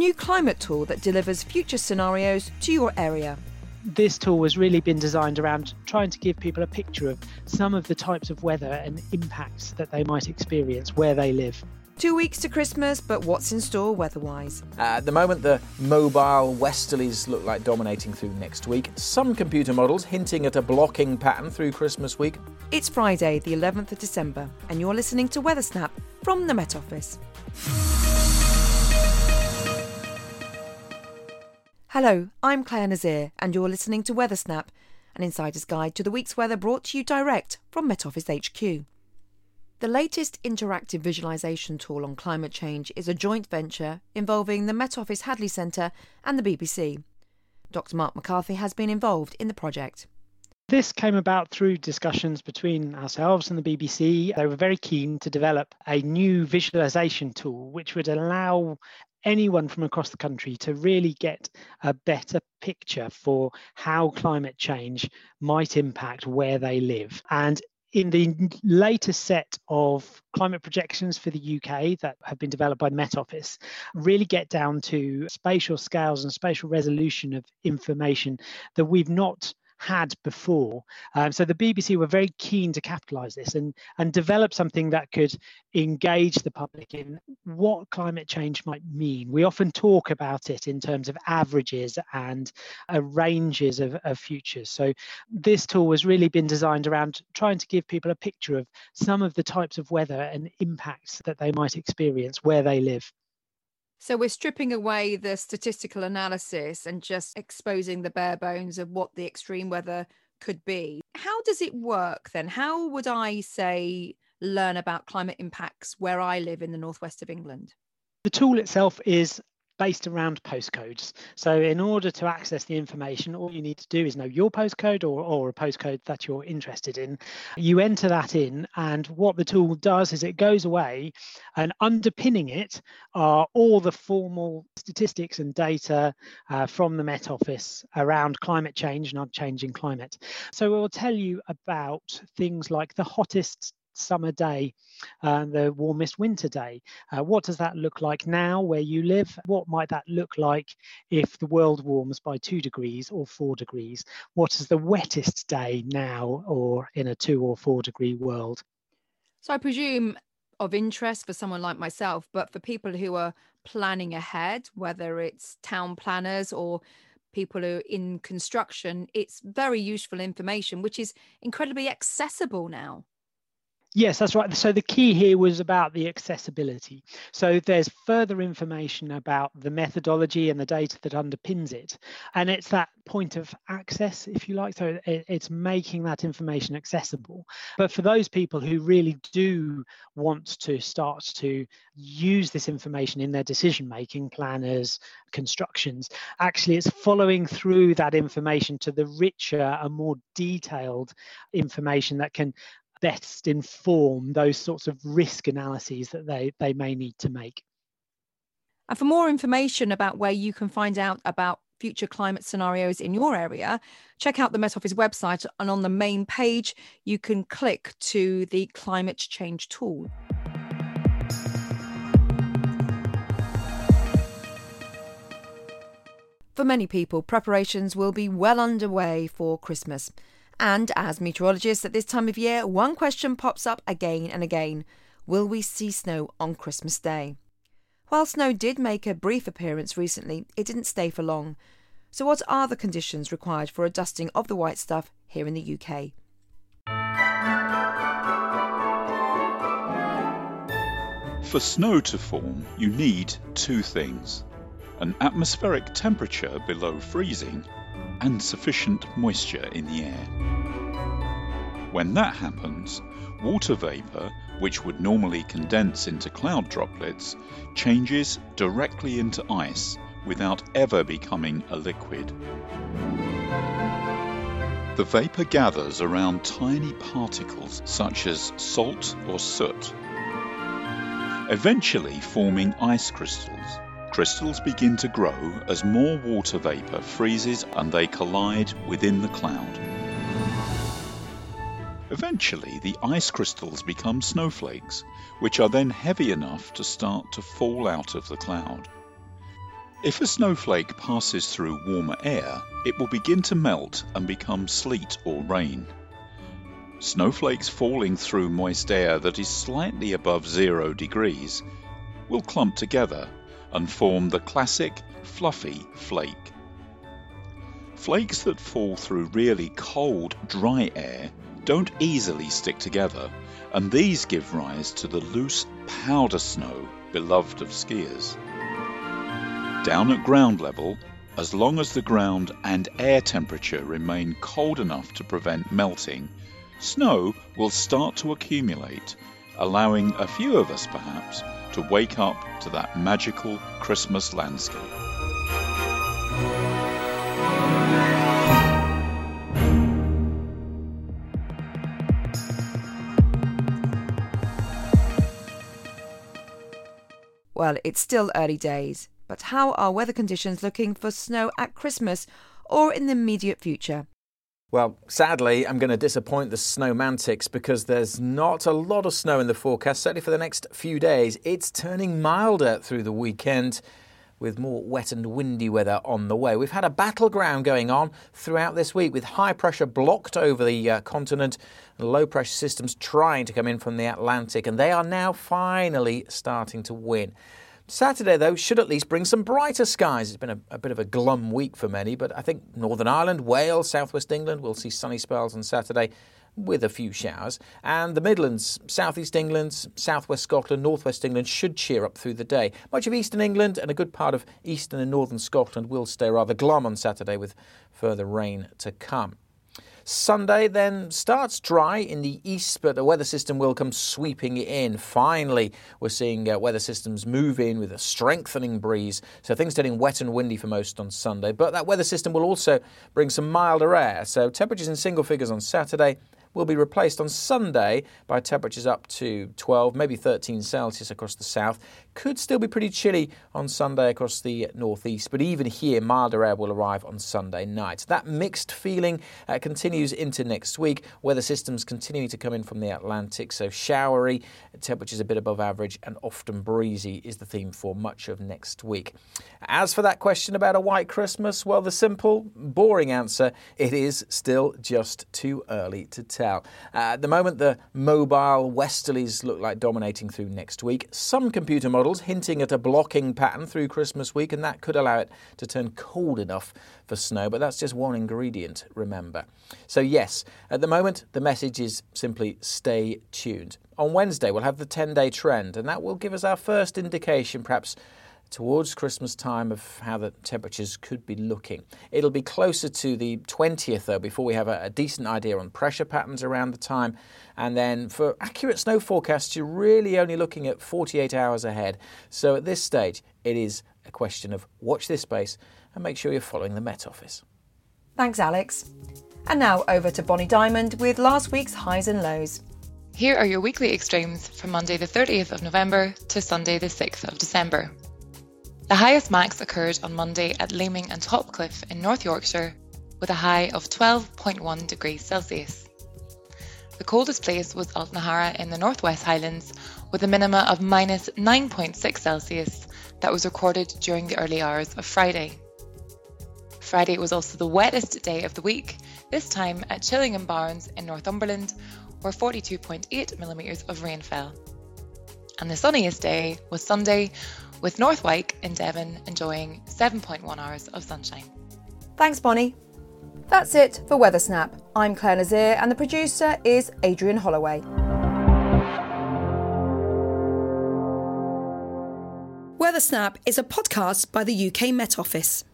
new climate tool that delivers future scenarios to your area. This tool has really been designed around trying to give people a picture of some of the types of weather and impacts that they might experience where they live. Two weeks to Christmas, but what's in store weather-wise? At the moment, the mobile westerlies look like dominating through next week. Some computer models hinting at a blocking pattern through Christmas week. It's Friday, the 11th of December, and you're listening to Weather Snap from the Met Office. Hello, I'm Clare Nasir, and you're listening to Weather Snap, an insider's guide to the week's weather brought to you direct from Met Office HQ. The latest interactive visualisation tool on climate change is a joint venture involving the Met Office Hadley Centre and the BBC. Dr. Mark McCarthy has been involved in the project. This came about through discussions between ourselves and the BBC. They were very keen to develop a new visualization tool which would allow anyone from across the country to really get a better picture for how climate change might impact where they live. And in the latest set of climate projections for the UK that have been developed by Met Office, really get down to spatial scales and spatial resolution of information that we've not had before. Um, so the BBC were very keen to capitalise this and and develop something that could engage the public in what climate change might mean. We often talk about it in terms of averages and uh, ranges of, of futures. So this tool has really been designed around trying to give people a picture of some of the types of weather and impacts that they might experience where they live. So we're stripping away the statistical analysis and just exposing the bare bones of what the extreme weather could be. How does it work then? How would I say learn about climate impacts where I live in the northwest of England? The tool itself is based around postcodes. So in order to access the information, all you need to do is know your postcode or, or a postcode that you're interested in. You enter that in, and what the tool does is it goes away and underpinning it are all the formal statistics and data uh, from the Met Office around climate change and our changing climate. So it will tell you about things like the hottest summer day and the warmest winter day. Uh, what does that look like now where you live? What might that look like if the world warms by two degrees or four degrees? What is the wettest day now or in a two or four degree world? So I presume of interest for someone like myself, but for people who are planning ahead, whether it's town planners or people who are in construction, it's very useful information, which is incredibly accessible now. Yes, that's right. So the key here was about the accessibility. So there's further information about the methodology and the data that underpins it. And it's that point of access, if you like. So it's making that information accessible. But for those people who really do want to start to use this information in their decision making, planners, constructions, actually it's following through that information to the richer and more detailed information that can best inform those sorts of risk analyses that they, they may need to make. And for more information about where you can find out about future climate scenarios in your area, check out the Met Office website. And on the main page, you can click to the climate change tool. For many people, preparations will be well underway for Christmas. And as meteorologists at this time of year, one question pops up again and again Will we see snow on Christmas Day? While snow did make a brief appearance recently, it didn't stay for long. So, what are the conditions required for a dusting of the white stuff here in the UK? For snow to form, you need two things an atmospheric temperature below freezing and sufficient moisture in the air. When that happens, water vapour, which would normally condense into cloud droplets, changes directly into ice without ever becoming a liquid. The vapour gathers around tiny particles such as salt or soot, eventually forming ice crystals. Crystals begin to grow as more water vapour freezes and they collide within the cloud. Eventually, the ice crystals become snowflakes, which are then heavy enough to start to fall out of the cloud. If a snowflake passes through warmer air, it will begin to melt and become sleet or rain. Snowflakes falling through moist air that is slightly above zero degrees will clump together and form the classic fluffy flake. Flakes that fall through really cold, dry air don't easily stick together, and these give rise to the loose powder snow beloved of skiers. Down at ground level, as long as the ground and air temperature remain cold enough to prevent melting, snow will start to accumulate, allowing a few of us perhaps to wake up to that magical Christmas landscape. Well, it's still early days, but how are weather conditions looking for snow at Christmas or in the immediate future? Well, sadly, I'm going to disappoint the snowmantics because there's not a lot of snow in the forecast, certainly for the next few days. It's turning milder through the weekend with more wet and windy weather on the way. We've had a battleground going on throughout this week with high pressure blocked over the uh, continent and low pressure systems trying to come in from the Atlantic, and they are now finally starting to win. Saturday, though, should at least bring some brighter skies. It's been a, a, bit of a glum week for many, but I think Northern Ireland, Wales, Southwest England will see sunny spells on Saturday with a few showers. And the Midlands, Southeast England, Southwest Scotland, Northwest England should cheer up through the day. Much of Eastern England and a good part of Eastern and Northern Scotland will stay rather glum on Saturday with further rain to come. Sunday then starts dry in the east, but the weather system will come sweeping in. Finally, we're seeing uh, weather systems move in with a strengthening breeze, so things getting wet and windy for most on Sunday. But that weather system will also bring some milder air, so temperatures in single figures on Saturday will be replaced on Sunday by temperatures up to 12, maybe 13 Celsius across the south. Could still be pretty chilly on Sunday across the northeast, but even here, milder air will arrive on Sunday night. That mixed feeling uh, continues into next week. Weather systems continuing to come in from the Atlantic, so showery, temperatures a bit above average, and often breezy is the theme for much of next week. As for that question about a white Christmas, well, the simple, boring answer it is still just too early to tell. Uh, at the moment, the mobile westerlies look like dominating through next week. Some computer models models hinting at a blocking pattern through Christmas week, and that could allow it to turn cold enough for snow. But that's just one ingredient, remember. So, yes, at the moment, the message is simply stay tuned. On Wednesday, we'll have the 10 day trend, and that will give us our first indication, perhaps towards Christmas time of how the temperatures could be looking. It'll be closer to the 20th though before we have a, a, decent idea on pressure patterns around the time. And then for accurate snow forecasts, you're really only looking at 48 hours ahead. So at this stage, it is a question of watch this space and make sure you're following the Met Office. Thanks, Alex. And now over to Bonnie Diamond with last week's highs and lows. Here are your weekly extremes from Monday the 30th of November to Sunday the 6th of December. The highest max occurred on Monday at Leeming and Topcliffe in North Yorkshire with a high of 12.1 degrees Celsius. The coldest place was Altnaharra in the Northwest Highlands with a minima of minus 9.6 Celsius that was recorded during the early hours of Friday. Friday was also the wettest day of the week, this time at Chillingham Barns in Northumberland, where 42.8 millimetres of rain fell. And the sunniest day was Sunday, with North Wyke in Devon enjoying 7.1 hours of sunshine. Thanks, Bonnie. That's it for Weather Snap. I'm Clare Nasir, and the producer is Adrian Holloway. Weather Snap is a podcast by the UK Met Office.